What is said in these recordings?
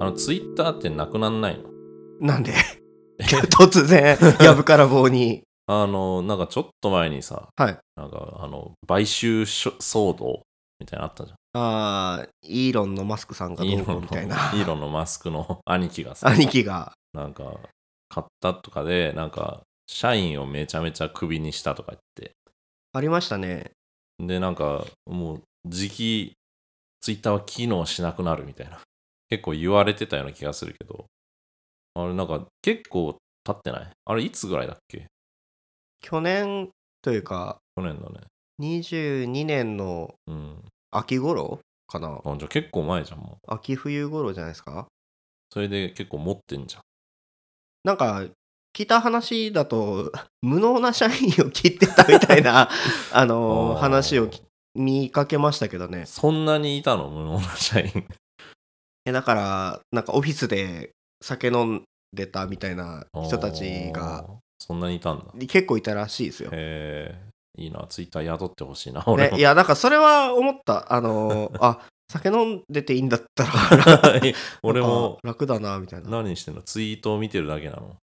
あのツイッターってなくなんないの？なんで？突然やぶから棒に。あのなんかちょっと前にさはい。なんかあの買収騒動みたいなのあったじゃん。あーイーロンのマスクさんがどうこうみたいな。イーロンの マスクの兄貴がさ兄貴が。なんか買ったとかでなんか社員をめちゃめちゃクビにしたとか言って。ありましたね。でなんかもう時期ツイッターは機能しなくなるみたいな結構言われてたような気がするけど。あれなんか結構経ってない？あれいつぐらいだっけ？去年というか去年だね。22年のうん秋頃かな。あじゃあ結構前じゃんもう。秋冬頃じゃないですか？それで結構持ってんじゃん。なんか聞いた話だと 無能な社員を切ってたみたいな あのあー。話をき見かけましたけどね。そんなにいたの？無能な社員えだからなんかオフィスで酒飲んでたみたいな人たちがそんなにいたんだ。結構いたらしいですよ。へえいいなツイッター雇ってほしいな俺ね、も。いやなんかそれは思った。あの あ酒飲んでていいんだったら 俺も。楽だなみたいな。何してんの？ツイートを見てるだけなの？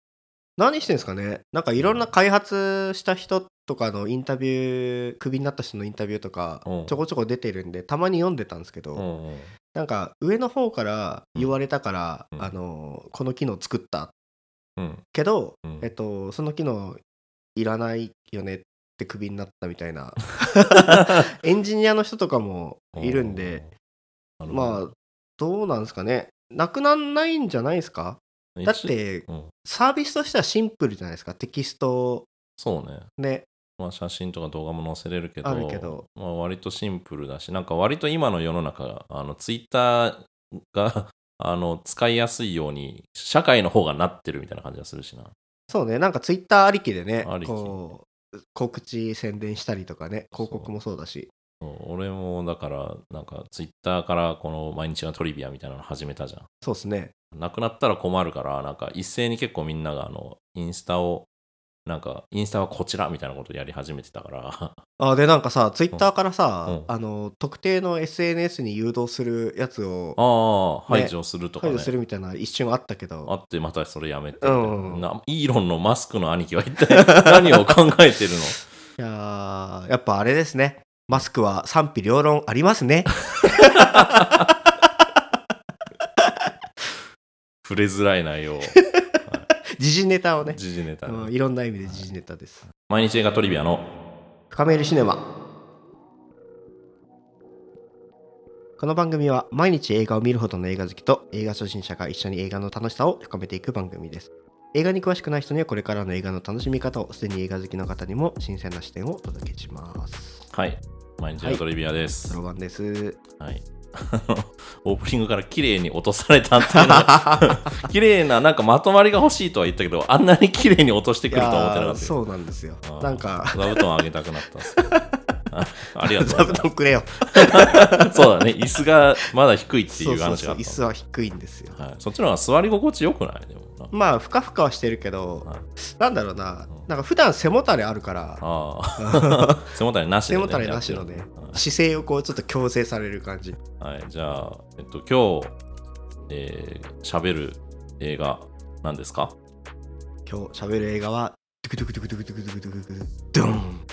何してんですかね？なんかいろんな開発した人とかのインタビュークビになった人のインタビューとかうん。ちょこちょこ出てるんでたまに読んでたんですけど、うんうんなんか上の方から言われたから、うん。あのこの機能作った。うん。けど、うん。えっと、その機能いらないよねってクビになったみたいな。エンジニアの人とかもいるんで。まあどうなんですかね。なくなんないんじゃないですか？だっ一てうん。サービスとしてはシンプルじゃないですか。テキストそうね。ねまあ、写真とか動画も載せれるけどけど。まあ、割とシンプルだしなんか割と今の世の中あのツイッターが あの使いやすいように社会の方がなってるみたいな感じがするしな。そうねなんかツイッターありき。でねこう告知宣伝したりとかね広告もそうだし。俺もだからなんかツイッターからこの毎日がトリビアみたいなの始めたじゃん。そうですね。なくなったら困るからなんか一斉に結構みんながあのインスタをなんかインスタはこちらみたいなことをやり始めてたから。あでなんかさツイッターからさ、うん。あの特定の SNS に誘導するやつをああね排除するとかね。排除するみたいな一瞬あったけど。あってまたそれやめて、うん。なイーロンのマスクの兄貴は一体 何を考えてるの？いやーやっぱあれですね。マスクは賛否両論ありますね。触れづらい内容 時事ネタをね、時事ネタね、うんいろんな意味で時事ネタです。毎日映画トリビアの深めるシネマ。この番組は毎日映画を見るほどの映画好きと映画初心者が一緒に映画の楽しさを深めていく番組です。映画に詳しくない人にはこれからの映画の楽しみ方をすでに映画好きの方にも新鮮な視点をお届けします。はい。毎日映画トリビアです。そろばんです。はい、オープニングから綺麗に落とされたっていうのは 綺麗ななんかまとまりが欲しいとは言ったけどあんなに綺麗に落としていくるとは思ってなかったよ。そうなんですよ。なんか。座布団あげたくなったんです ありがとう。座布団くれよ。そうだね、椅子がまだ低いっていう話が。椅子は低いんですよ。はい、そっちの方が座り心地よくないでもまあ、ふかふかはしてるけど、はい、なんだろうな、なんか普段背もたれあるから、背もたれなしで、ね、背もたれなしのね、はい、姿勢をこうちょっと強制される感じ。はい、じゃあ、えっと、今日、えー、べる映画、なんですか？今日喋る映画は、ドゥクドゥクドゥクドゥクドゥクドゥクドゥクドゥン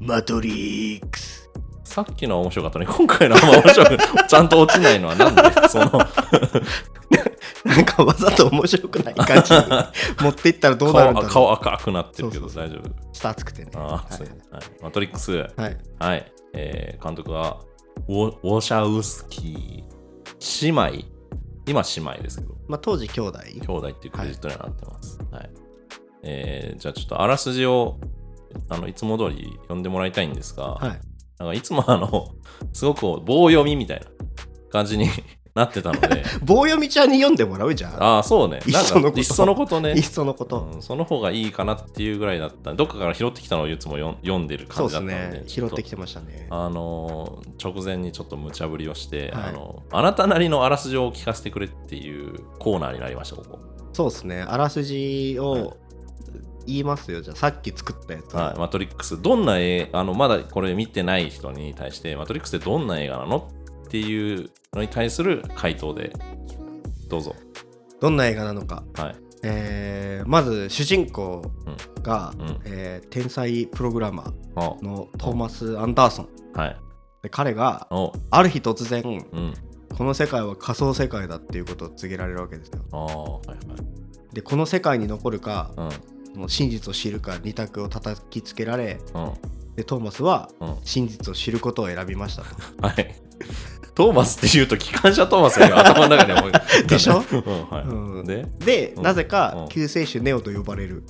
マトリックス。さっきのは面白かったね。今回のあんま面白く、ちゃんと落ちないのはなんで？その、なんかわざと面白くない感じに 持っていったらどうなるんだろう。顔顔赤くなってるけど大丈夫。ちょっと熱くてね。ああ、はそうはい。マトリックス、はい。い、はい、えー監督はウォ、ウォシャウスキー、姉妹、今姉妹ですけど、まあ当時兄弟。兄弟っていうクレジットにはなってます。はい。えーじゃあちょっとあらすじを、あの、いつも通り読んでもらいたいんですが、はい。なんかいつもあの、すごく棒読みみたいな感じに なってたので、棒読みちゃんに読んでもらうじゃん。ああ、そうね。なんかいっそのことね。いっ。そのこと、うんその方がいいかなっていうぐらいだった。どっかから拾ってきたのをいつも読読んでる感じだったので。ですね。拾ってきててましたね。あのー直前にちょっと無茶ぶりをして、はい。あのあなたなりのあらすじを聞かせてくれっていうコーナーになりましたここ、そうですね。あらすじを言いますよ。じゃあさっき作ったやつ、はい、マトリックスどんな映あのまだこれ見てない人に対してマトリックスってどんな映画なのっていうのに対する回答でどうぞ。どんな映画なのか、はい。えーまず主人公が、うん。えー天才プログラマあ。ーのトーマス・アンダーソン。はい。で彼がお。ある日突然うん。この世界は仮想世界だっていうことを告げられるわけですよ。ああはいはい。でこの世界に残るかうんもう真実を知るか二択を叩きつけられうん。でトーマスはうん。真実を知ることを選びましたと。はい。トーマスって言うと機関車トーマスが頭の中に思い でしょ？うんはい、うん。で？で、うん。なぜかうん。救世主ネオと呼ばれる。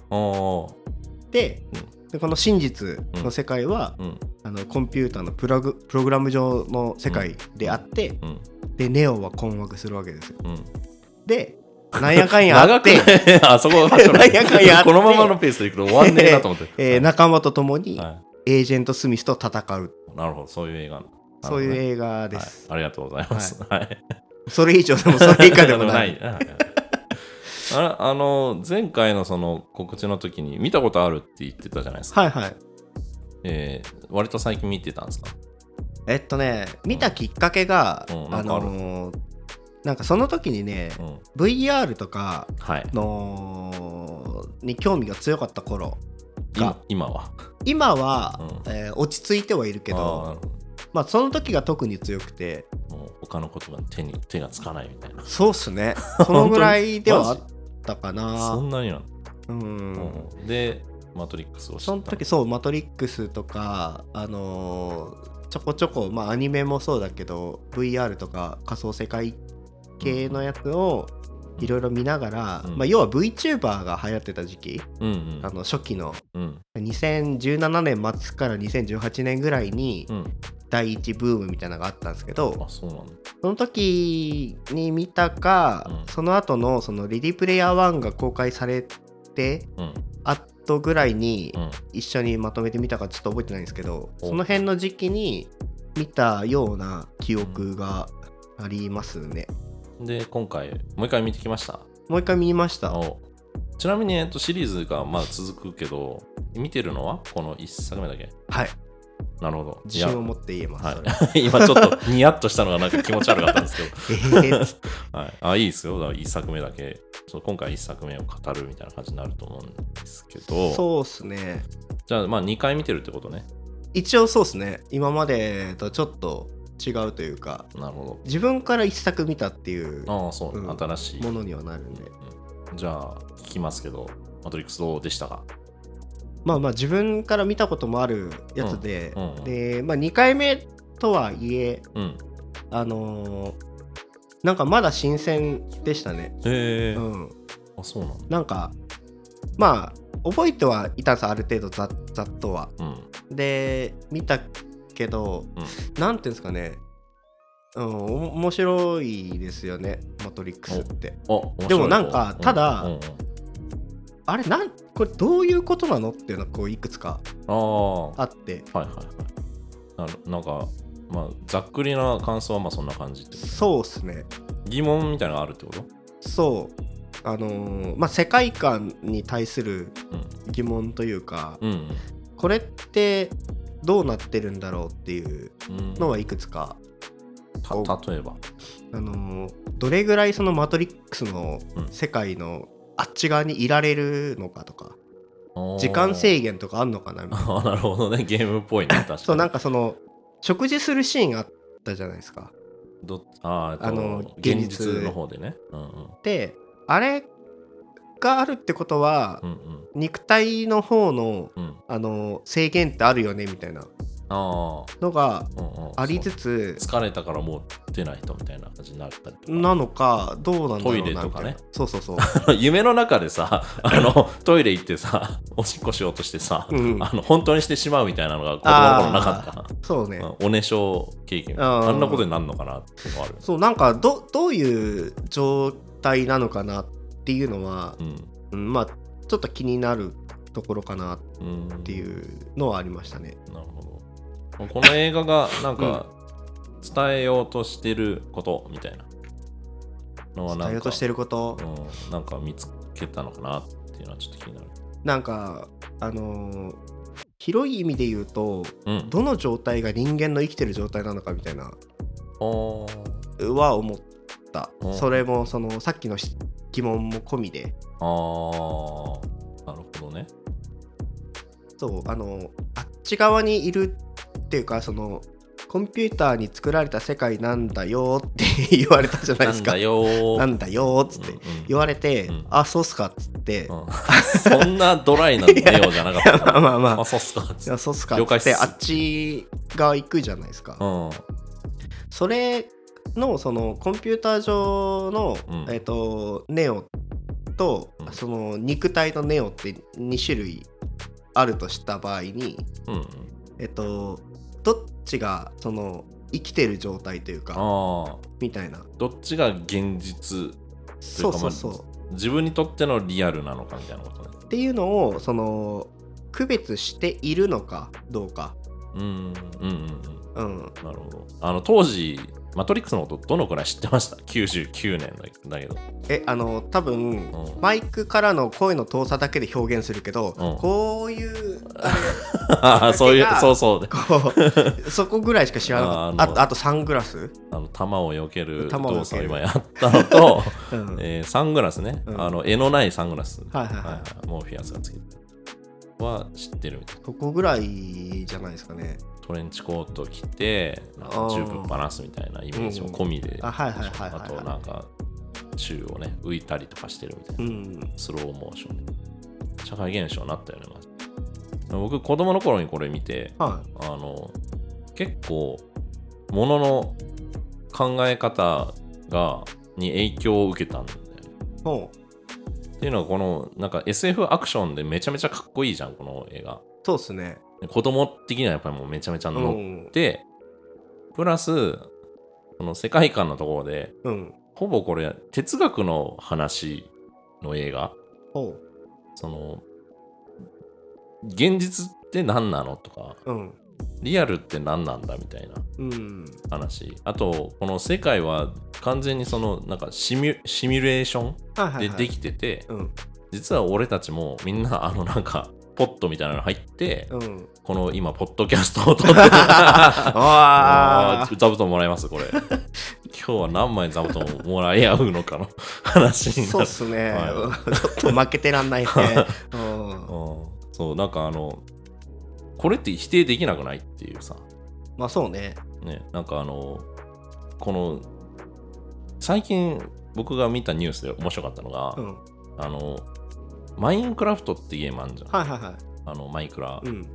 ででこの真実の世界は、うん。あのコンピューターのプラグプログラム上の世界であって、うん。でネオは困惑するわけですよ。うん。でなんやかんやあって、あそこなんやかんやこのままのペースでいくと終わんねえなと思って、えー仲間と共にはエージェント・スミスと戦う、い、なるほどそういう映画。そういう画映画です、はい、ありがとうございます、はい。それ以上でもそれ以下でもない。はい。ああの前回のその告知の時に見たことあるって言ってたじゃないですか、はいはい。えー割と最近見てたんですか？えっとね見たきっかけが、あうんなんかある？のーなんかその時にねうん。VR とかはい。のに興味が強かった頃今が今は？今は、うえー落ち着いてはいるけどまあその時が特に強くてもう他のことが手に手がつかないみたいな。そうっすね。そのぐらいではあったかそなんなになの、うん。うん。でマトリックスをその時そう「マトリックス」とかあのーちょこちょこまあアニメもそうだけど VR とか仮想世界系のやつをいろいろ見ながら、うん。まあ、要は VTuber が流行ってた時期、うんうん。あの初期の。うん。2017年末から2018年ぐらいにうん。第一ブームみたいなのがあったんですけど、うなんだ。その時に見たか、うん。その後のそのレディプレイヤー1が公開されてうん。後ぐらいにうん。一緒にまとめてみたかちょっと覚えてないんですけど、お。その辺の時期に見たような記憶がありますね。で今回もう一回見てきました。もう一回見ました。お。ちなみに、えっと、シリーズがまあ続くけど見てるのはこの1作目だけ？はい。なるほど。自信を持って言えます。は。い、今ちょっと ニヤッとしたのがなんか気持ち悪かったんですけど、はい、あいいですよ。だから1作目だけ。そう今回1作目を語るみたいな感じになると思うんですけど。そうっすね。じゃあまあ2回見てるってことね。一応そうっすね。今までとちょっと違うというか、なるほ自分から一作見たっていうどああそう、うん新しい。ものにはなるんで。うんじゃあ聞きますけどマトリックスどうでしたか？まあまあ自分から見たこともあるやつで、うんうんで、まあ2回目とはいえ、うん。あのーなんかまだ新鮮でしたね。へえ、うん。あそうなんだ。なんか、まあ、覚えてはいたんですある程度ざざっとは。うん。で、見たけど、うん。なんていうんですかね、うん、お面白いですよね、マトリックスって。でもなんかうんただあれなん、これどういうことなのっていうのがこういくつかあって、いはいはい。なるなんかまあざっくりな感想はまあそんな感じってこと？そうっすね。疑問みたいなのがあるってこと？そう。あのーまあ、世界観に対するうん。疑問というか、うん。これってどうなってるんだろうっていううん。のはいくつか、た例えば。あのーどれぐらいそのマトリックスのうん。世界のあっち側にいられるのかとか、あー。時間制限とかあんのかなみたいな。なるほどね。ゲームっぽいね。確かに。そうなんかその食事するシーンあったじゃないですか。どああの現実の方でね。うんうん。であれがあるってことは、うん肉体の方のうん。うんあの制限ってあるよねみたいな。あのがあ、りつつ疲れたからもう出ないとみたいな感じになったりなのかどうなんだろうなトイレとかね。そうそうそう。夢の中でさあのトイレ行ってさおしっこしようとしてさ、うん。あの本当にしてしまうみたいなのが子供の頃なかったそうね。うんおねしょ経験。あんなことになるのかなっていうのはあるそうなんかどどういう状態なのかなっていうのは、うん。うんまあちょっと気になるところかなっうんていうのはありましたね。なるほど。この映画がなんか伝えようとしてることみたいなのはなんか伝えようとしてること？うん、なんか見つけたのかなっていうのはちょっと気になる。なんかあのー広い意味で言うとうん。どの状態が人間の生きてる状態なのかみたいなは思っった。うん。それもそのさっきの疑問も込みで。あー。なるほどね。そうあのあっち側にいるっていうかそのコンピューターに作られた世界なんだよって言われたじゃないですか。なんだよー。なんだよーっつってうんうん。言われて、うん。あそうっすかっつって、うん。そんなドライなネオじゃなかった。まあまあまああ。そうっすかいやそうっすかっつってあっち側行くじゃないですか、うん。それのそのコンピューター上の、うん。えっとネオと、うん。その肉体のネオって2種類あるとした場合にうんうん。えっとどっちがその生きてる状態というかみたいな。どっちが現実そうそうそう。自分にとってのリアルなのかみたいなことね。っていうのをその区別しているのかどうか。うんうんうんうん。うん。なるほど。あの当時マトリックスのことどのくらい知ってました ?99 年だけど。えあの多分うん。マイクからの声の遠さだけで表現するけど、うん。こういうああ そういうそうそう。こうそこぐらいしか知らなかった。あとあとサングラス、あの球を避ける動作を今やったのと、うん。えーサングラスね、うん。あの絵のないサングラス、はいはいはい。モーフィアスがつけてる。は知ってるみたい。なそこぐらいじゃないですかねトレンチコート着てなんか銃ぶっ放すみたいなイメージも込みで、あとなんか宙をね浮いたりとかしてるみたいな、うん。スローモーションで。社会現象になったよねまず。僕子供の頃にこれ見てはあの結構ものの考え方がに影響を受けたんだよね。っていうのはこのなんか SF アクションでめちゃめちゃかっこいいじゃんこの映画。そうっすね子供的にはやっぱりもうめちゃめちゃう乗っん。て、プラスこの世界観のところでうん。ほぼこれ哲学の話の映画。ほその現実って何なのとかううん。リアルって何なんだみたいなうん。話。あとこの世界は完全にそのなんかシミュシミュレーションでできてて、うん。実は俺たちもみんなあのなんかポットみたいなの入って、うん。この今ポッドキャストを撮ってる。あ あー座布団もらいますこれ。今日は何枚座布団をもらい合うのかの 話になる。そうっすね、はちょっと負けてらんないね、うん。うん。そうなんかあのこれって否定できなくないっていうさ。まあそうね。ねなんかあのこの最近僕が見たニュースで面白かったのが、うん。あのマインクラフトってゲームあるじゃん、はいはいはい。あのマイクラ、うん。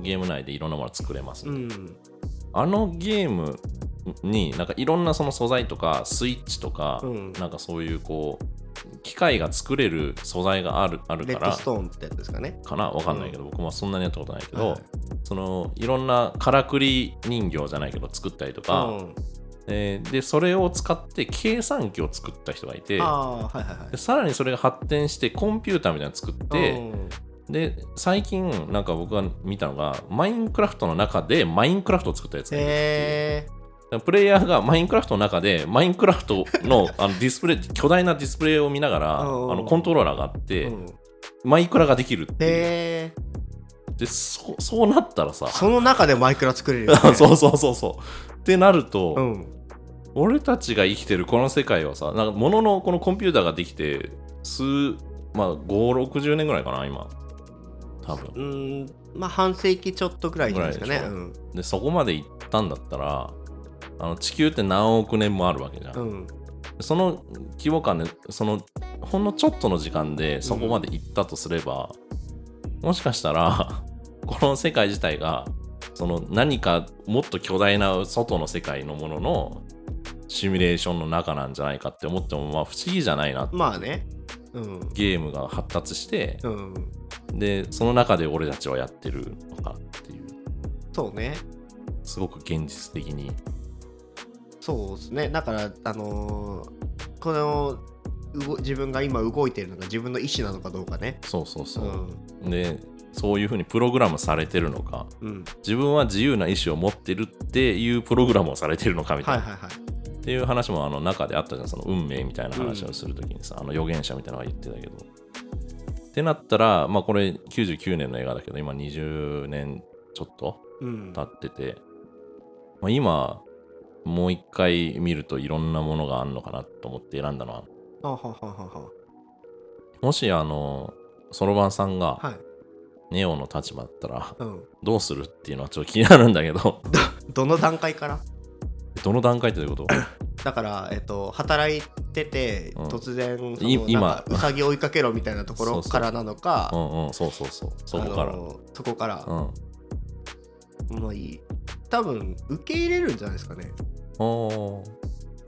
ゲーム内でいろんなもの作れます、うん。あのゲームになんかいろんなその素材とかスイッチとか、うん。なんかそういうこう機械が作れる素材があるあるレッドからストーンってやつですかね。かな？わかんないけど、僕もそんなにやったことないけど、はいそのいろんなからくり人形じゃないけど作ったりとか、うんえーでそれを使って計算機を作った人がいてはいはいはい。でさらにそれが発展してコンピューターみたいなの作って、で最近なんか僕が見たのがマインクラフトの中でマインクラフトを作ったやつがいるっていう。へえプレイヤーがマインクラフトの中でマインクラフトの あのディスプレイ巨大なディスプレイを見ながらあうん。のコントローラーがあって、うん。マイクラができるっていう。でそそうなったらさその中でマイクラ作れるよ、ね、そうそうそうそう。ってなると、うん俺たちが生きてるこの世界はさなんか物のこのコンピューターができて数まあ560年ぐらいかな今。多分。うんまあ半世紀ちょっとぐらいじゃないですかね。ぐらいででそこまで行ったんだったらあの地球って何億年もあるわけじゃん、うん、うん、その規模感でそのほんのちょっとの時間でそこまで行ったとすれば、もしかしたら この世界自体がその何かもっと巨大な外の世界のもののシミュレーションの中なんじゃないかって思ってもまあ不思議じゃないなまあね。うん。ゲームが発達してうん。でその中で俺たちはやってるのかっていう。そうね。すごく現実的に。そうですね。だからあのーこの自分が今動いてるのが自分の意思なのかどうかね。そうそうそう。う、ん。でそういうふうにプログラムされてるのか。うん。自分は自由な意思を持ってるっていうプログラムをされてるのかみたな、はいいはいはいっていう話もあの中であったじゃんその運命みたいな話をするときにさ、あの預言者みたいなのが言ってたけど。ってなったらまあこれ99年の映画だけど今20年ちょっとうん。経ってて、まあ、今もう一回見るといろんなものがあるのかなと思って選んだのは。あはははは。もしあのそろばんさんがはい。ネオの立場だったらうん。どうするっていうのはちょっと気になるんだけど どの段階から？どの段階ってどういうこと？だから、えっと、働いてて、うん。突然今。うさぎ追いかけろみたいなところ からなのかうんうん。そうそうそう。そこから。そこから、うん。まあいい。多分受け入れるんじゃないですかね。おー。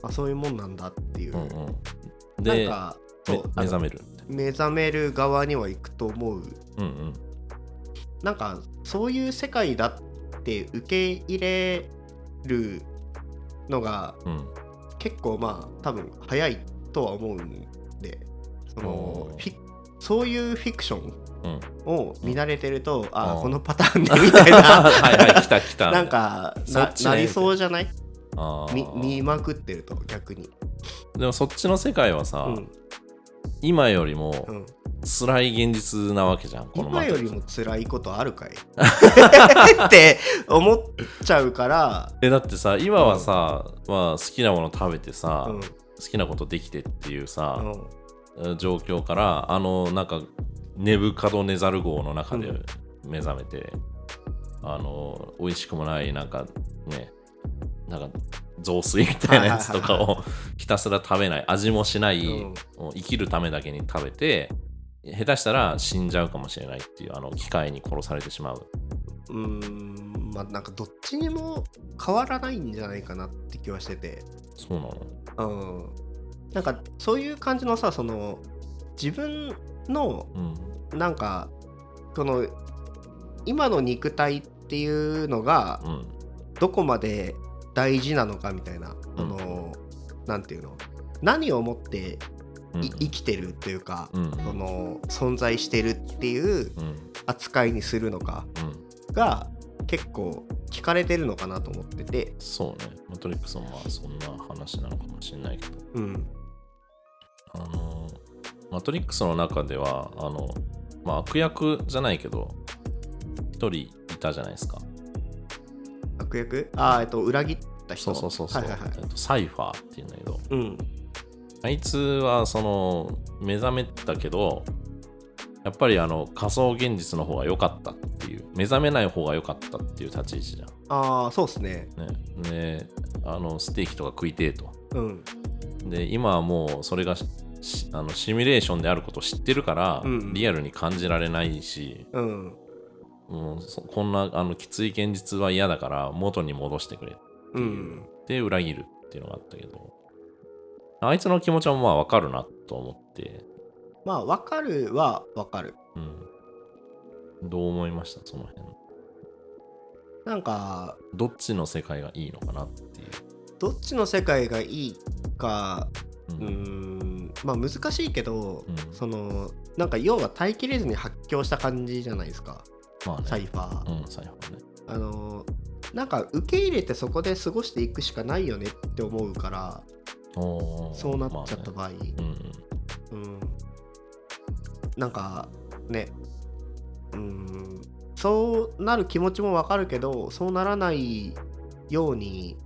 あそういうもんなんだっていう、うんうん。なんでか目覚める。目覚める側には行くと思う。うんうん。なんかそういう世界だって受け入れるのがうん。結構まあ多分早いとは思うんでそのそういうフィクションうん。を見慣れてると、あうん。あこのパターンねみたいな。はいはい来た来た。なんかそなっちねなりそうじゃない？見見まくってると逆に。でもそっちの世界はさ、うん今よりもうん。辛い現実なわけじゃんこの今よりも辛いことあるかい？って思っちゃうから、スえだってさ今はさ、まあ、好きなもの食べてさ、うん。好きなことできてっていうさう、ん。状況からあのなんかネブカドネザル号の中でうん。目覚めて、あの美味しくもないなんかねなんか雑炊みたいなやつとかはいをひたすら食べない。味もしない、うん。生きるためだけに食べて下手したら死んじゃうかもしれないっていうあの機械に殺されてしまう。うーん。まあなんかどっちにも変わらないんじゃないかなって気はしてて。そうなの？うん。なんかそういう感じのさその自分のうん。なんかこの今の肉体っていうのがうん。どこまで大事なのかみたいな、そのなんていうの？何をもって生きてるっていうか、うん。その存在してるっていううん。扱いにするのかうん。が結構聞かれてるのかなと思ってて、そうね。マトリックスもまあそんな話なのかもしれないけど。うん、あのマトリックスの中ではあの、まあ、悪役じゃないけど一人いたじゃないですか悪役？ああえっと裏切った人？そうそうそうそう、はいはいはい。えっとサイファーっていうんだけど。うん。あいつはその目覚めたけどやっぱりあの仮想現実の方が良かったっていう。目覚めない方が良かったっていう立ち位置じああそうっすね。ゃんね。であのステーキとか食いてえと。うん。で今はもうそれがあのシミュレーションであることを知ってるから、うん。リアルに感じられないし。うんもうそこんなあのきつい現実は嫌だから元に戻してくれう。ん。で裏切るっていうのがあったけど。あいつの気持ちはまあわかるなと思って、まあ分かるは分かる。うん、どう思いました？その辺。なんかどっちの世界がいいのかなっていう、どっちの世界がいいかううーんまあ難しいけど、うん。そのなんか要は耐えきれずに発狂した感じじゃないですかまあね。サイファー、うん最後ね。あのなんか受け入れてそこで過ごしていくしかないよねって思うからそうなっちゃったまあね。場合、うん。うん、なんかねうんそうなる気持ちもわかるけどそうならないように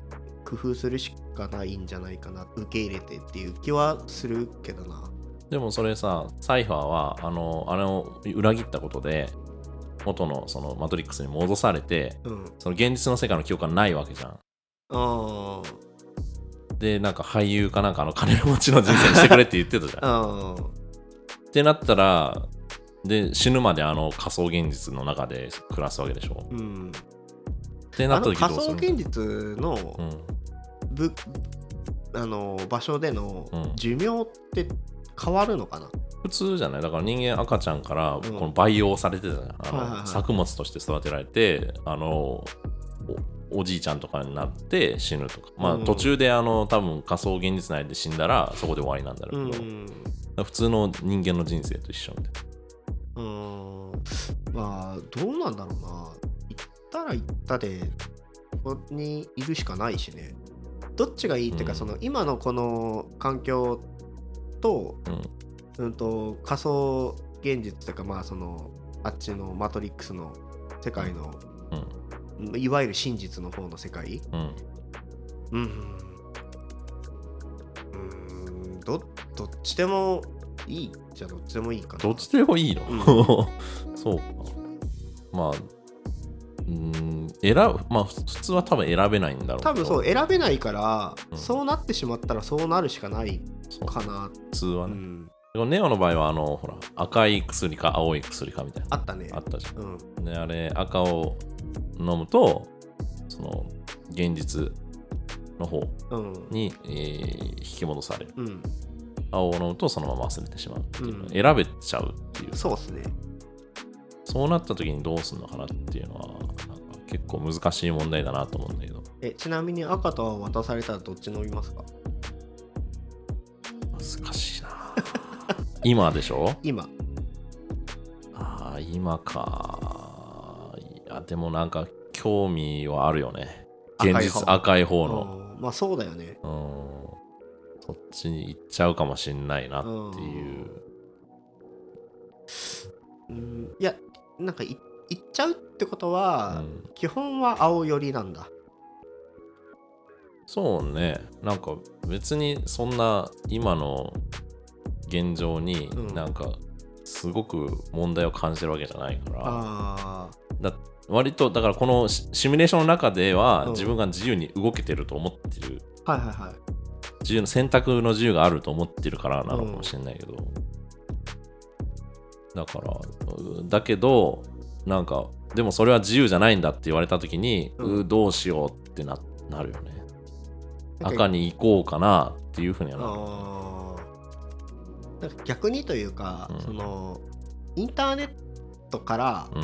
工夫するしかないんじゃないかな。受け入れてっていう気はするけどな。でもそれさサイファーはあのあれを裏切ったことで元のそのマトリックスに戻されてうん。その現実の世界の記憶がないわけじゃん。あでなんか俳優かなんかの金持ちの人生にしてくれって言ってたじゃん。ってなったらで死ぬまであの仮想現実の中で暮らすわけでしょ。うん。ってなった時どうする想現実のうん。ぶ、あの場所でのうん。寿命って変わるのかな、普通じゃない。だから人間赤ちゃんからん。この培養されてたじゃん、あのはいはいはい。作物として育てられてあのおおじいちゃんとかになって死ぬとか。まあうん。途中であの多分仮想現実内で死んだらそこで終わりなんだろううけど、ん普通の人間の人生と一緒みたいうん。まあどうなんだろうな。行ったら行ったでここにいるしかないしね。どっちがいいっていうか、うん。その今のこの環境と,、な、うん、と仮想現実とかまあそのあっちのマトリックスの世界の、うん。いわゆる真実の方の世界。うん。うんどどっちでもいいじゃあどっちでもいいかな。どっちでもいいの、うん。そうか。まあうーん選ぶまあ普通は多分選べないんだろう多分そう選べないから、うん。そうなってしまったらそうなるしかないかな、普通はね、うん、ネオの場合はあのほら赤い薬か青い薬かみたいな。あったね。あったじゃうん。んであれ赤を飲むとその現実の方うん。に、えー引き戻される。うん。青を飲むとそのまま忘れてしまうっていうの。うん。選べちゃうっていう。そうっすね。そうなった時にどうするのかなっていうのはなんか結構難しい問題だなと思うんだけど。えちなみに赤と青渡されたらどっち飲みますか？難しいな。今でしょ？今。ああ今か。いやでもなんか興味はあるよね。現実赤赤いい方の。うん。まあそうだよね。うん。そっちに行っちゃうかもしんないなっていう。うん。いやなんかいいっちゃうってことうは、ん。基本は青寄りなんだそうね。なんか別にそんな今の現状にうん。なんかすごく問題を感じてるわけじゃないから、あだ割とだからこのシシミュレーションの中ではうん。自分が自由に動けてると思ってる。あはいはいはい。自由の選択の自由があると思ってるからなのかもしれないけど、だからうだけどなんかでもそれは自由じゃないんだって言われた時に、うん。うどうしようってななるよね赤に行こうかなっていうふうにはなる。なんか逆にというか、うん。そのインターネットからうん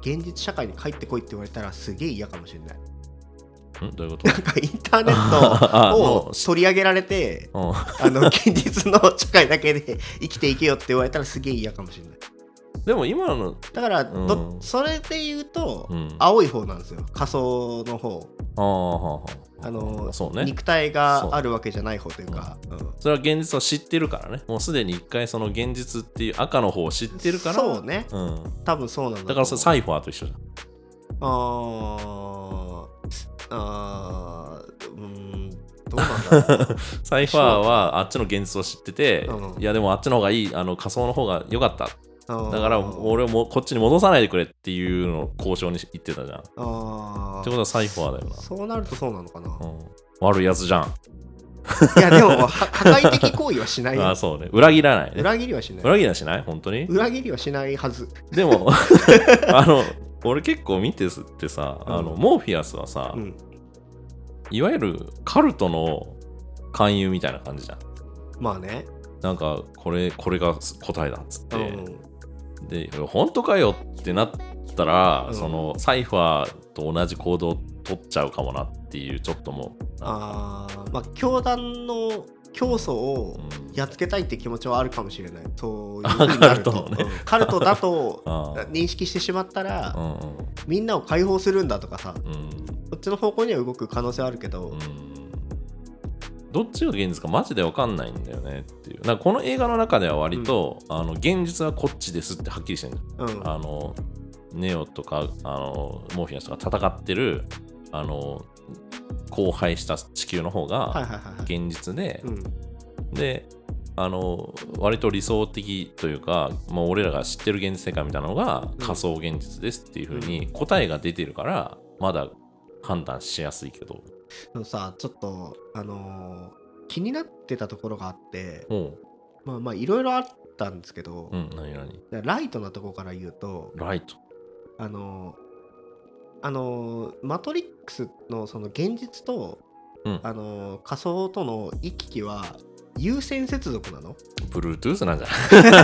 現実社会に帰ってこいって言われたらすげえ嫌かもしれない。ん。どういうこと？なんかインターネあットをの取り上げられてうん。あの現実の社会だけで生きていけよって言われたらすげえ嫌かもしれない。でも今の、だからど、うん。それで言うと、うん、青い方なんですよ。仮想の方。ああのそうね。肉体があるわけじゃない方というか、う。ん。それは現実を知ってるからね。もうすでに一回その現実っていう赤の方を知ってるから。そうね。うん、多分そうなんだだからサイファーと一緒じゃん。あー。あー。うーん。どうなんだ サイファーはあっちの現実を知ってて、うん。いやでもあっちの方がいいあの仮想の方が良かっただから俺をもうこっちに戻さないでくれっていうのを交渉に言ってたじゃん。ってあことはサイファーだよーそうなるとそうなのかな、な、うん、悪いやつじゃん。いやでもは破壊的行為はしないよ。ああそうね。裏切らないね。裏切りはしない。裏切りはしない？本当に？裏切りはしないはず。でも あの俺結構見てってさ、うん。あのモーフィアスはさ、うん。いわゆるカルトの勧誘みたいな感じじゃん。まあね、なんかこれこれが答えだっつって、うん、で本当かよってなったら、うん。そのサイファーと同じ行動を取っちゃうかもなっていうちょっともうあーまあ教団の教祖をうん。やっつけたいって気持ちはあるかもしれない。そういうふうになると。カルトのね。うん。カルトだとあ 認識してしまったら、あうん。みんなを解放するんだとかさうん。こっちの方向には動く可能性はあるけど、うんどっちが現実かマジで分かんないんだよねっていう。なんかこの映画の中では割と、あの現実はこっちですってはっきりしてるうん。あのネオとかあのモーフィアスとか戦ってるあの荒廃した地球の方が現実で、うん。であの割と理想的というか、まあ、俺らが知ってる現実世界みたいなのがうん。仮想現実ですっていう風に答えが出てるからまだ判断しやすいけどあのさちょっとあのー気になってたところがあってもまあまあいろいろあったんですけど、ううん何何？ライトなところから言うとライト。あのーあのーマトリックスのその現実と、うん。あのー仮想との行き来は有線接続なの？Bluetooth なんじゃ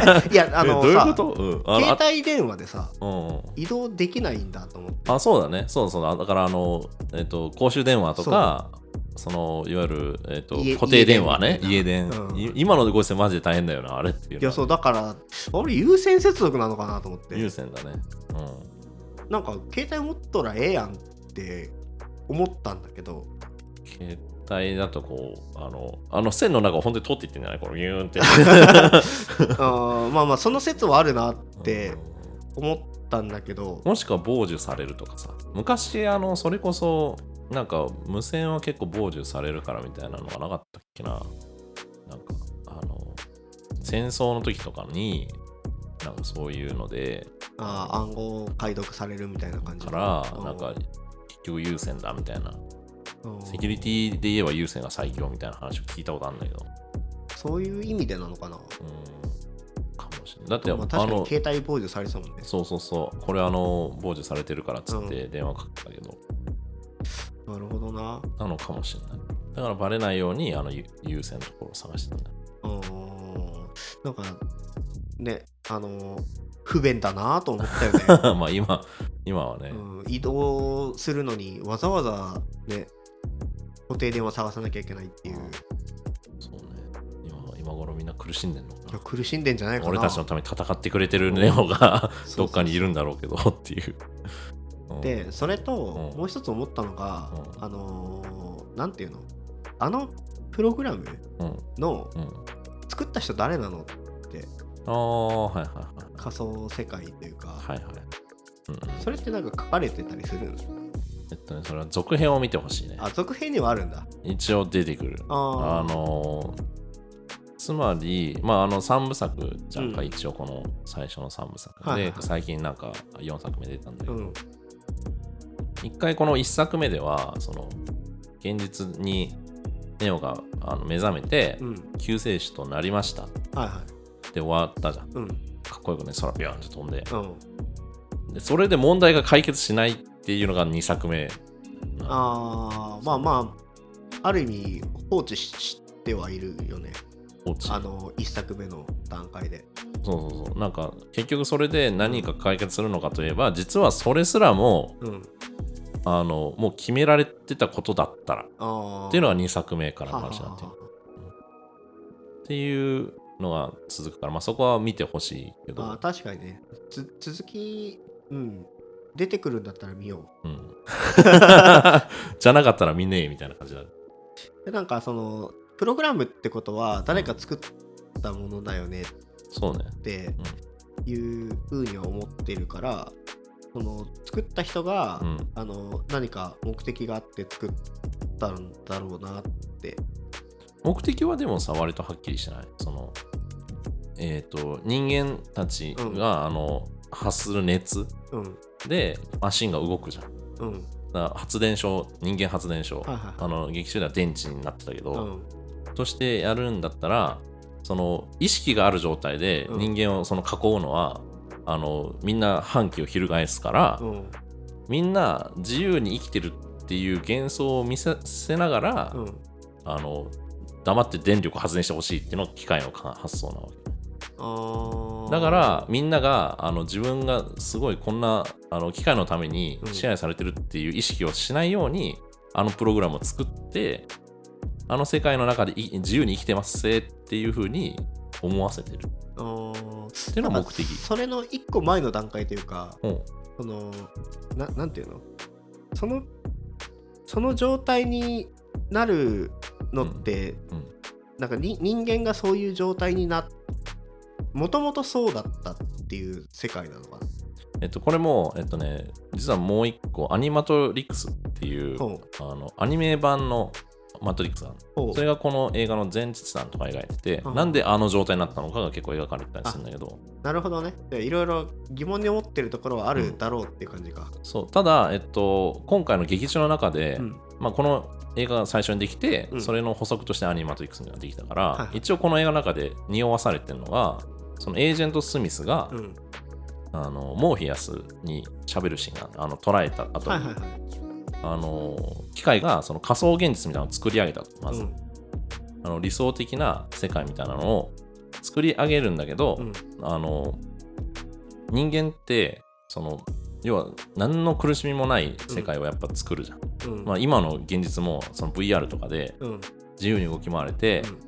ない？いやあのえどういうさこと、うん、携帯電話でさあうんうん。移動できないんだと思って。あそうだね。そうそうだ。からあの、えっと公衆電話とかそのいわゆる、えっと家固定電話ね。家家電、うん。い今のご時世マジで大変だよなあれっていういやそうだからあれ有線接続なのかなと思って。有線だね。なんか携帯持ったらええやんって思ったんだけど。うん携帯だとこうあのあの線の中を本当に通っていってんじゃない？このギューンって。あーまあまあその説はあるなって思ったんだけど。もしくは傍受されるとかさ。昔あのそれこそなんか無線は結構傍受されるからみたいなのがなかったっけな。なんかあの戦争の時とかになんかそういうのでああ暗号解読されるみたいな感じからうん。なんか結局優先だみたいな。うんセキュリティで言えば優先が最強みたいな話を聞いたことあるんだけど。そういう意味でなのかな。うん。かもしれないだってまあ、確かに携帯傍受されてたもんね。そうそうそう。これあの傍受されてるからっつって電話かけたけど、なるほどな。なのかもしれない。だからバレないようにあのゆ優先のところを探してたんだ。ようん。なんかねあの不便だなと思ったよね。まあ今今はね、うん、移動するのにわざわざね固定電話探さなきゃいけないっていう。いそうね。今今頃みんな苦しんでんのかやな。苦しんでんじゃないかな。俺たちのために戦ってくれてるネオ がどっかにいるんだろうけどっていう。うん。でそれとうん。もう一つ思ったのが、うん。あのーなんていうの？あのプログラムうん。のうん、作った人誰なのああはいはいはい。仮想世界というか、はいはい。うんうん、それってなんか書かれてたりするんですか？えっとねそれは続編を見てほしいね。あ続編にはあるんだ。一応出てくる。あー。あのーつまり、まあ、あの3部作じゃんか、うん。一応この最初の3部作で、はいはいはい。最近なんか4作目出たんだけど、うん。一回この1作目ではその現実にネオがあの目覚めてうん。救世主となりました。っはいはて終わったじゃん。いうん。かっこよくね空ビョーンと飛んで。うん。でそれで問題が解決しないっていうのが2作目ああまあまあある意味放置ししてはいるよね。落ちあの1作目の段階で。そうそうそう。なんか結局それで何か解決するのかといえば実はそれすらもうん。あのもう決められてたことだったら。っていうのが2作目からのは話になってっていうのが続くから、まあ、そこは見てほしいけど、まあ確かにね。つ続きうん出てくるんだったら見よう。ん、じゃなかったら見ねえみたいな感じだなんかそのプログラムってことは誰か作ったものだよねそうね。っていうふうには思ってるからその作った人が、うん。あの何か目的があって作ったんだろうなって。目的はでもさ割とはっきりしてない。そのえっ、と人間たちが、うん。あの発する熱うんでマシンが動くじゃん。うん。だ発電所人間発電所、はいはい。あの劇中では電池になってたけど、うん。としてやるんだったらその意識がある状態でうん。人間をその囲うのは、あのみんな反旗を翻すから、うん。みんな自由に生きてるっていう幻想を見せせながら、うん。あの黙って電力を発電してほしいっていうのが機械のか発想なわけだからみんながあの自分がすごいこんなあの機械のためにうん。支配されてるっていう意識をしないように、あのプログラムを作ってあの世界の中でい自由に生きてますせっていうふうに思わせてる。っていうのが目的。それの一個前の段階というかうん。そのななんていうの？そのその状態になるのって、うん。なんかに人間がそういう状態になもともとそうだったっていう世界なのかな？えっと、これも、えっとね、実はもう一個、アニマトリクスっていうほあのアニメ版のマトリックスがあるほう。それがこの映画の前日談とか描いてて、うん。なんであの状態になったのかが結構描かれてたりするんだけど、なるほどね。でいろいろ疑問に思ってるところはあるだろうっていう感じか、そうただ、えっと、今回の劇中の中で、うん。まあ、この映画が最初にできて、うん。それの補足としてアニマトリックスができたから、はいはい。一応この映画の中で匂わされてるのがそのエージェント・スミスが、うん。あのモーフィアスに喋るシーンがあの捉えた後に、はいはいはい。あの機械がその仮想現実みたいなのを作り上げたとまず、うん。あの理想的な世界みたいなのを作り上げるんだけど、うん。あの人間ってその要は何の苦しみもない世界をやっぱ作るじゃん、うん。まあ、今の現実もその VR とかでうん。自由に動き回れて、うん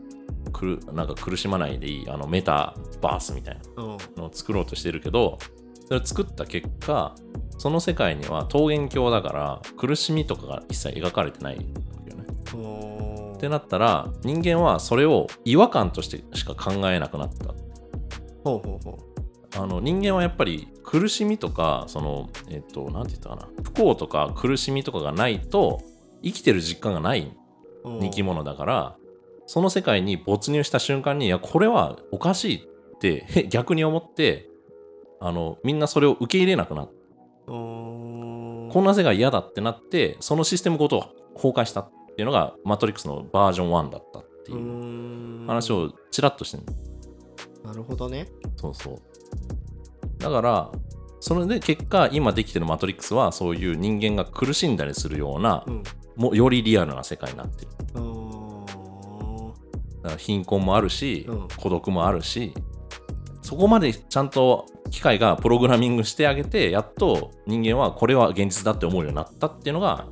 くるなんか苦しまないでいいあのメタバースみたいなうん。のを作ろうとしてるけどそれを作った結果その世界には桃源郷だから苦しみとかが一切描かれてないわけよね。ってなったら人間はそれを違和感としてしか考えなくなった。ほうほうほあの人間はやっぱり苦しみとかそのえっと何て言ったかな。不幸とか苦しみとかがないと生きてる実感がないうん。生き物だからその世界に没入した瞬間にいやこれはおかしいってへ 逆に思ってあのみんなそれを受け入れなくなってうー。んこんな世界嫌だってなってそのシステムごと崩壊したっていうのがマトリックスのバージョン1だったっていうん。話をちらっとしてるなるほどね。そうそう。だからそれで結果今できてるマトリックスはそういう人間が苦しんだりするようなうん。もうよりリアルな世界になってる貧困もあるし、うん。孤独もあるしそこまでちゃんと機械がプログラミングしてあげてやっと人間はこれは現実だって思うようになったっていうのが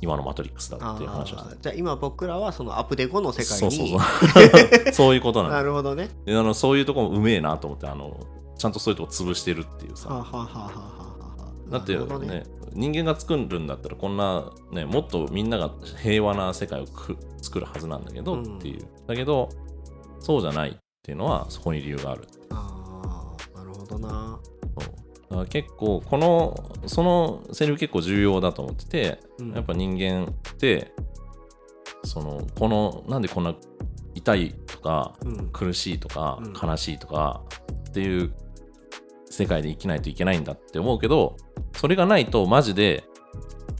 今のマトリックスだっていう話をした。じゃあ今僕らはそのアップデ後の世界にそうそう。そ うそういうことなの なるほどね。であのそういうとこもうめえなと思ってあのちゃんとそういうとこ潰してるっていうさ。はあ、はあはあはだってなるほどね。人間が作るんだったらこんなねもっとみんなが平和な世界をく作るはずなんだけどうん。っていう、だけどそうじゃないっていうのはそこに理由がある。ああなるほどな。そう。結構このそのセリフ結構重要だと思ってて、うん。やっぱ人間ってそのこのなんでこんな痛いとかうん。苦しいとかうん。悲しいとかっていう世界で生きないといけないんだって思うけどそれがないとマジで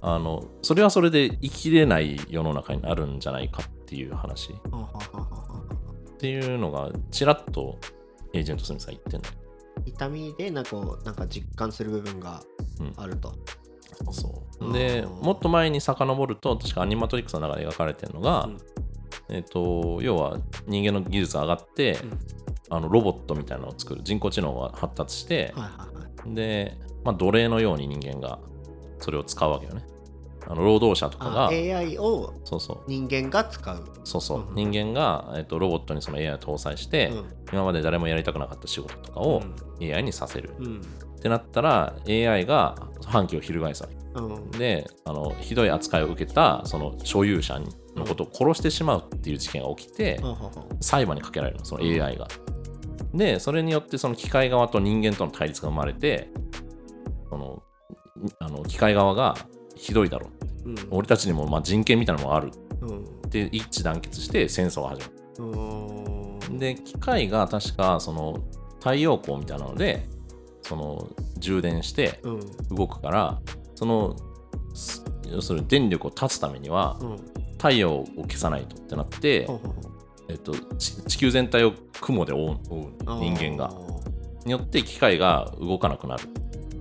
あのそれはそれで生きれない世の中になるんじゃないかっていう話。っていうのがちらっとエージェント・スミスが言ってんだよ。痛みでなんかなんか実感する部分がうん。あると、そう。でうんもっと前に遡ると確かアニマトリックスの中で描かれてるのが、うん。えっと要は人間の技術が上がって、うんあのロボットみたいなのを作る。人工知能が発達して、はいはいはい。で、まあ、奴隷のように人間がそれを使うわけよね。あの労働者とかがあ AI をそうそう。人間が使う、そうそう、うん。人間が、えっと、ロボットにその AI を搭載して、うん。今まで誰もやりたくなかった仕事とかをうん。AI にさせる、うん。ってなったら AI が反旗を翻すわけうん。であのひどい扱いを受けたその所有者のことを殺してしまうっていう事件が起きて、裁判にかけられるのその AI が。でそれによってその機械側と人間との対立が生まれてそのあの機械側がひどいだろう。うん。俺たちにもまあ人権みたいなのもある。うん。って一致団結して戦争が始まる。で機械が確かその太陽光みたいなのでその充電してうん。動くからそのす要するに電力を断つためにはうん。太陽を消さないとってなってえっと、ち地球全体を雲で覆う人間が。によって機械が動かなくなるっ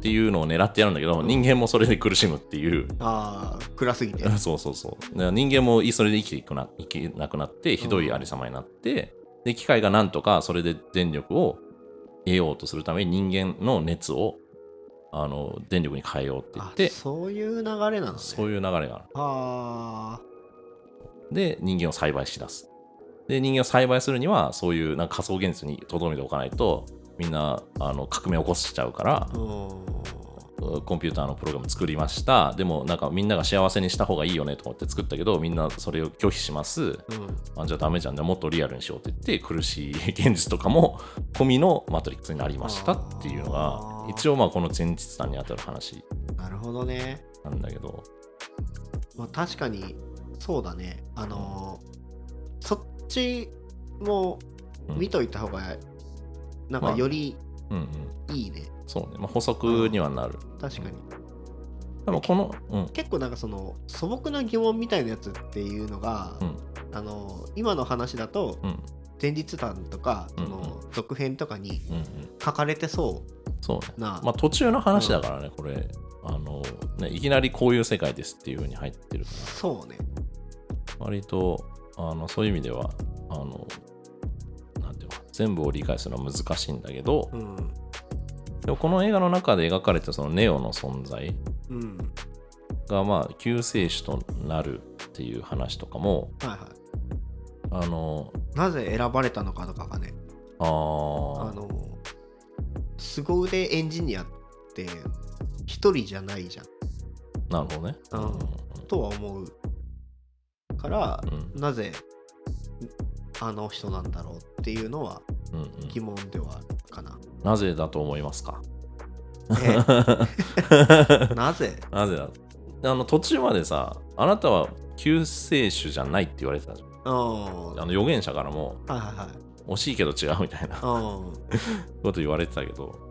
ていうのを狙ってやるんだけど、うん。人間もそれで苦しむっていう。あー暗すぎて。そうそうそう。人間もそれで生きていくな生きなくなってひどいありさまになって、で機械がなんとかそれで電力を得ようとするために人間の熱をあの電力に変えようって言っあてそういう流れなのね。そういう流れがある。あで人間を栽培しだすで人間を栽培するにはそういうなんか仮想現実に留めておかないとみんなあの革命を起こしちゃうからコンピューターのプログラム作りました。でもなんかみんなが幸せにした方がいいよねと思って作ったけどみんなそれを拒否します。うん。あじゃあダメじゃん。じゃあもっとリアルにしようって言って苦しい現実とかも込みのマトリックスになりましたっていうのが一応まあこの前日談にあたる話。なるほどね。なんだけど。まあ確かにそうだね。あのーそっちもうん見といた方がなんまあかよりうんうん。いいね、そうね、まあ、補足にはなる。確かに。でもこのうん。結構なんかその素朴な疑問みたいなやつっていうのが、うん。あの今の話だとうん。前日談とか、うんその続編とかにうんうん。書かれてそそうね。うな、まあ途中の話だからね、これ。あのねいきなりこういう世界ですっていう風に入ってるかそうね。ら割とあのそういう意味ではあのなんていうの全部を理解するのは難しいんだけど、うん。でもこの映画の中で描かれたそのネオの存在うん。がまあ救世主となるっていう話とかもはいはい。あのなぜ選ばれたのかとかがね。あの凄腕エンジニアって一人じゃないじゃん。なるほどね。うん。とは思うから、うん。なぜあの人なんだろうっていうのはうんうん。疑問ではあるかな。なぜだと思いますか？え なぜ？なぜだ？あの途中までさあなたは救世主じゃないって言われてたじゃん。あの預言者からもはいはいはい。惜しいけど違うみたいなこあと言われてたけど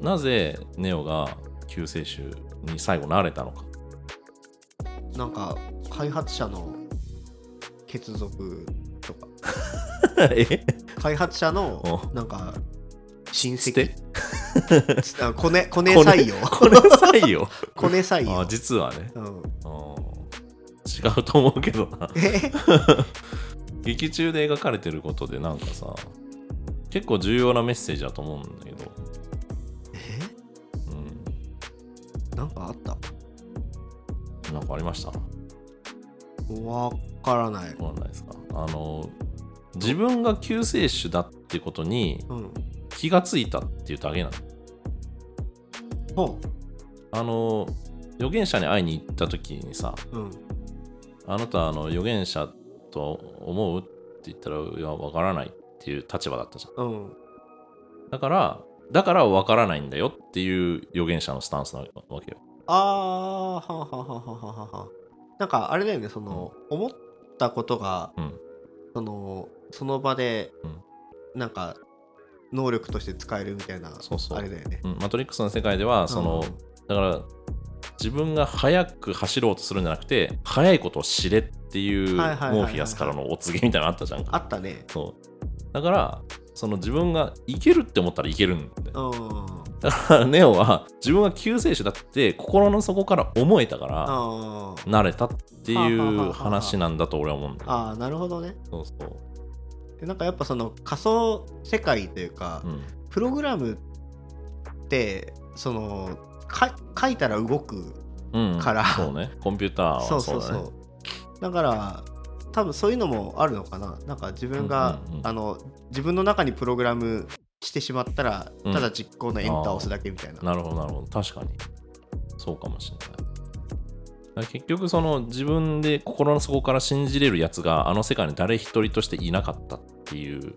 なぜネオが救世主に最後なれたのか？なんか開発者の血族とか。え？開発者のお。なんか親戚。コネコネ採用。これ採用？コネ採用。あ実はね。うん、うん違うと思うけどな。え？劇中で描かれてることでなんかさ結構重要なメッセージだと思うんだけど、え？うなんかあった？ん、なんかありました？わからない。そうなんですか？あの自分が救世主だってことにうん。気がついたっていうだけなの。ほあの預言者に会いに行った時にさううん。あなたあの預言者と思うって言ったらいやわからないっていう立場だったじゃん。うん。だからだからわからないんだよっていう預言者のスタンスなわけよ。ああはははははははなんかあれだよねその、思ったことが、うん。そのその場で、うん。なんか能力として使えるみたいなそうそう。あれだよね。うん、マトリックスの世界ではその、だから自分が速く走ろうとするんじゃなくて速いことを知れっていうモーフィアスからのお告げみたいなのあったじゃん。かあったね。そう。だからその自分がいけるって思ったらいけるんだよ。うんだからネオは自分が救世主だって心の底から思えたから慣れたっていはあはあはあはあう話なんだと俺は思うんだよあーなるほどね。そうそう。でなんかやっぱその仮想世界というか、うん。プログラムってそのか書いたら動くうん、から。そうね。コンピューターはそそううだねそう。そうだから多分そういうのもあるのかな。なんか自分が、うんうんうん。あの自分の中にプログラムしてしまったら、うん。ただ実行のエンターを押すだけみたいな。なるほどなるほど。確かに。そうかもしれない。結局その自分で心の底から信じれるやつがあの世界に誰一人としていなかったっていう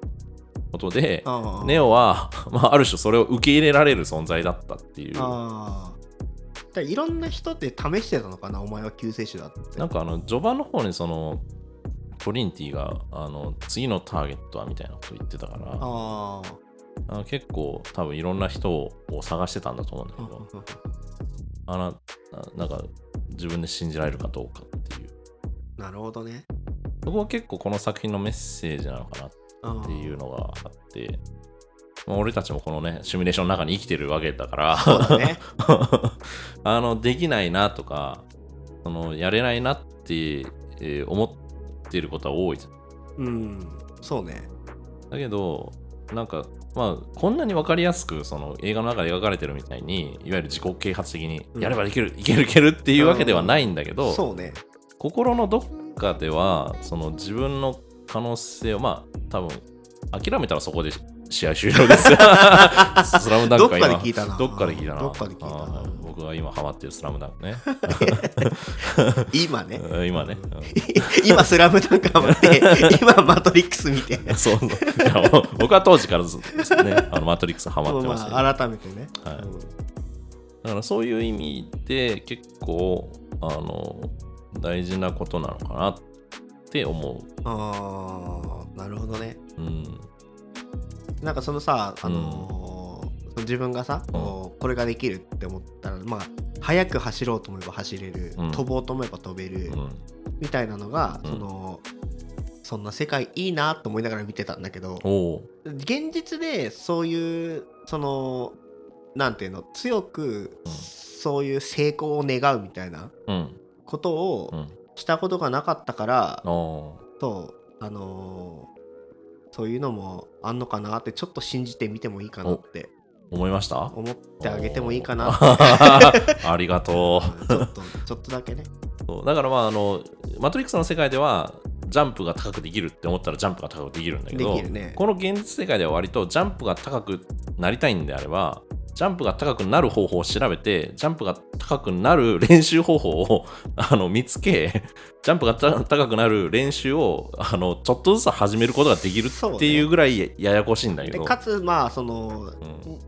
ことでネオは、まあ、ある種それを受け入れられる存在だったっていう。だいろんな人って試してたのかなお前は救世主だって。なんかあの序盤の方にそのトリンティがあの次のターゲットはみたいなこと言ってたからああ結構多分いろんな人を探してたんだと思うんだけあどあななんか自分で信じられるかどうかっていう。なるほどね。そこは結構この作品のメッセージなのかなっあていうのがあって、まあ俺たちもこのねシミュレーションの中に生きてるわけだからね。あのできないなとかそのやれないなって、えー思ってることは多いじゃん。うん。そうね。だけどなんかまあこんなに分かりやすくその映画の中で描かれてるみたいにいわゆる自己啓発的にうん。やればいける、いけるいけるっていうわけではないんだけど、そうね。心のどっかではその自分の可能性をまあ多分諦めたらそこで試合終了です。よ スラムダンどっかで聞いたな。どっかで聞いたな。どっかで聞いたな。僕が今ハマってるスラムダンクね。今ね。うん今ね、今スラムダンクハマって今マトリックス見て。うんそう。僕は当時からずっとねあのマトリックスハマってましたけど。まあ、改めてね、はい。うん。だからそういう意味で結構あの大事なことなのかなって思ああなるほどね。う。うん。なんかそのさ、あのー自分がさ、こうこれができるって思ったらまあ速く走ろうと思えば走れる、うん。飛ぼうと思えば飛べる、うん、みたいなのが、うん。そのそんな世界いいなと思いながら見てたんだけど。現実でそういうそのなんていうの強くうん。そういう成功を願うみたいなうん。ことをうん。したことがなかったから、おとあのーそういうのもあんのかなってちょっと信じてみてもいいかなって思いました？思ってあげてもいいかな ありがとちょっとちょっとだけね。う。そう。だからまああの、マトリックスの世界では、ジャンプが高くできるって思ったらジャンプが高くできるんだけど、ね。この現実世界では割とジャンプが高くなりたいんであれば、ジャンプが高くなる方法を調べて、ジャンプが高くなる練習方法を あの見つけ、ジャンプがた高くなる練習をあのちょっとずつ始めることができるっていうぐらいややこしいんだけど。でかつまあそのうん。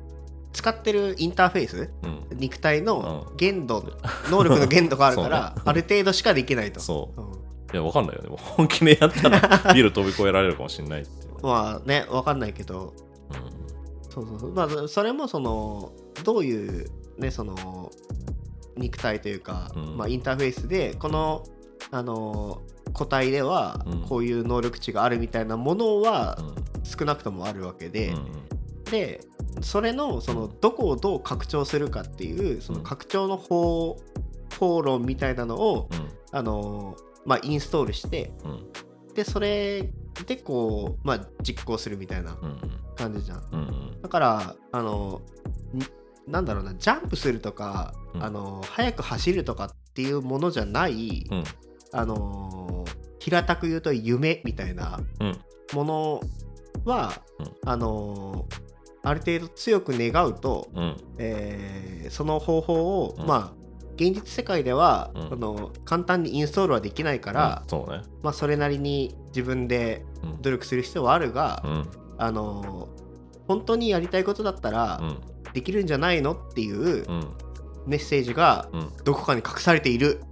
使ってるインターフェースうん。肉体の限度、能力の限度があるから、ある程度しかできないと。そう。うんいやわかんないよでも本気でやったら ビル飛び越えられるかもしれないっていう、まあね分かんないけど。そうそうそう。まあそれもそのどういうねその肉体というか、うん。まあ、インターフェースでこのあの個体ではうん。こういう能力値があるみたいなものはうん。うん少なくともあるわけで、うんでそれのそのどこをどう拡張するかっていうその拡張の方法論みたいなのをあの、まあ、インストールしてうん。うんでそれでこう、まあ、実行するみたいなうん感じじゃん。うんうん。だからあのになんだろうなジャンプするとか、うん。あの速く走るとかっていうものじゃない、うん。あの平たく言うと夢みたいなうん。ものは、うん。あのある程度強く願うと、うん。えーその方法を、うん。まあ現実世界では、うん。あの簡単にインストールはできないから、そうね。まあ、それなりに自分でうん。努力する必要はあるが、うん。あの本当にやりたいことだったら、うん。できるんじゃないのっていううん。メッセージがうん。どこかに隠されている。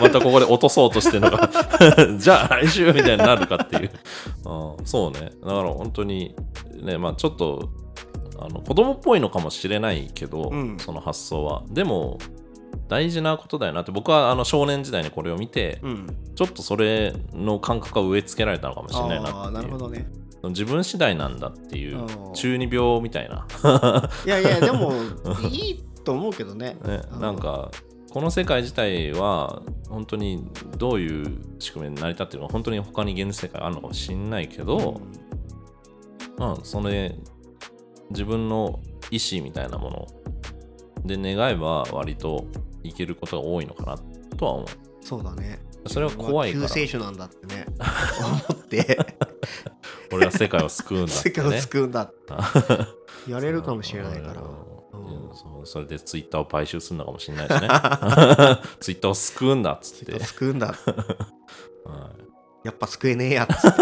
またここで落とそうとしてるのが じゃあ来週みたいになるかっていう、うん、そうね。だから本当にねまあちょっとあの子供っぽいのかもしれないけど、うん。その発想は。でも大事なことだよなって僕はあの少年時代にこれを見て、うん、ちょっとそれの感覚が植え付けられたのかもしれないなああっていう。なるほどね。自分次第なんだっていううん中二病みたいな。いやいやでも いいと思うけどね。ねう、んなんかこの世界自体は本当にどういう仕組みに成り立ってるのか本当に他に現実世界あるのかもしれないけど、まあそれ自分の意思みたいなもの。で願えば割といけることが多いのかなとは思う。そうだね。それは怖いから。救世主なんだってね。思って。俺は世界を救うんだっ世てね。界を救うんだって。やれるかもしれないから。うんうん。それでツイッターを買収するのかもしれないしね。ツイッターを救うんだっつって、救うんだ。はやっぱ救えねえやっつって。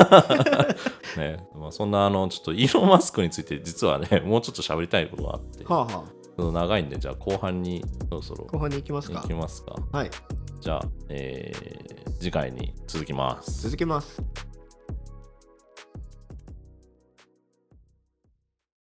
い ねまあ、そんなあのちょっとイーロン・マスクについて実はね もうちょっと喋りたいことがあって、はあはちょっと長いんでじゃあ後半にそろそろあ。後半に行きます行かきますかはい。じゃあ、えー次回に続きます続けます。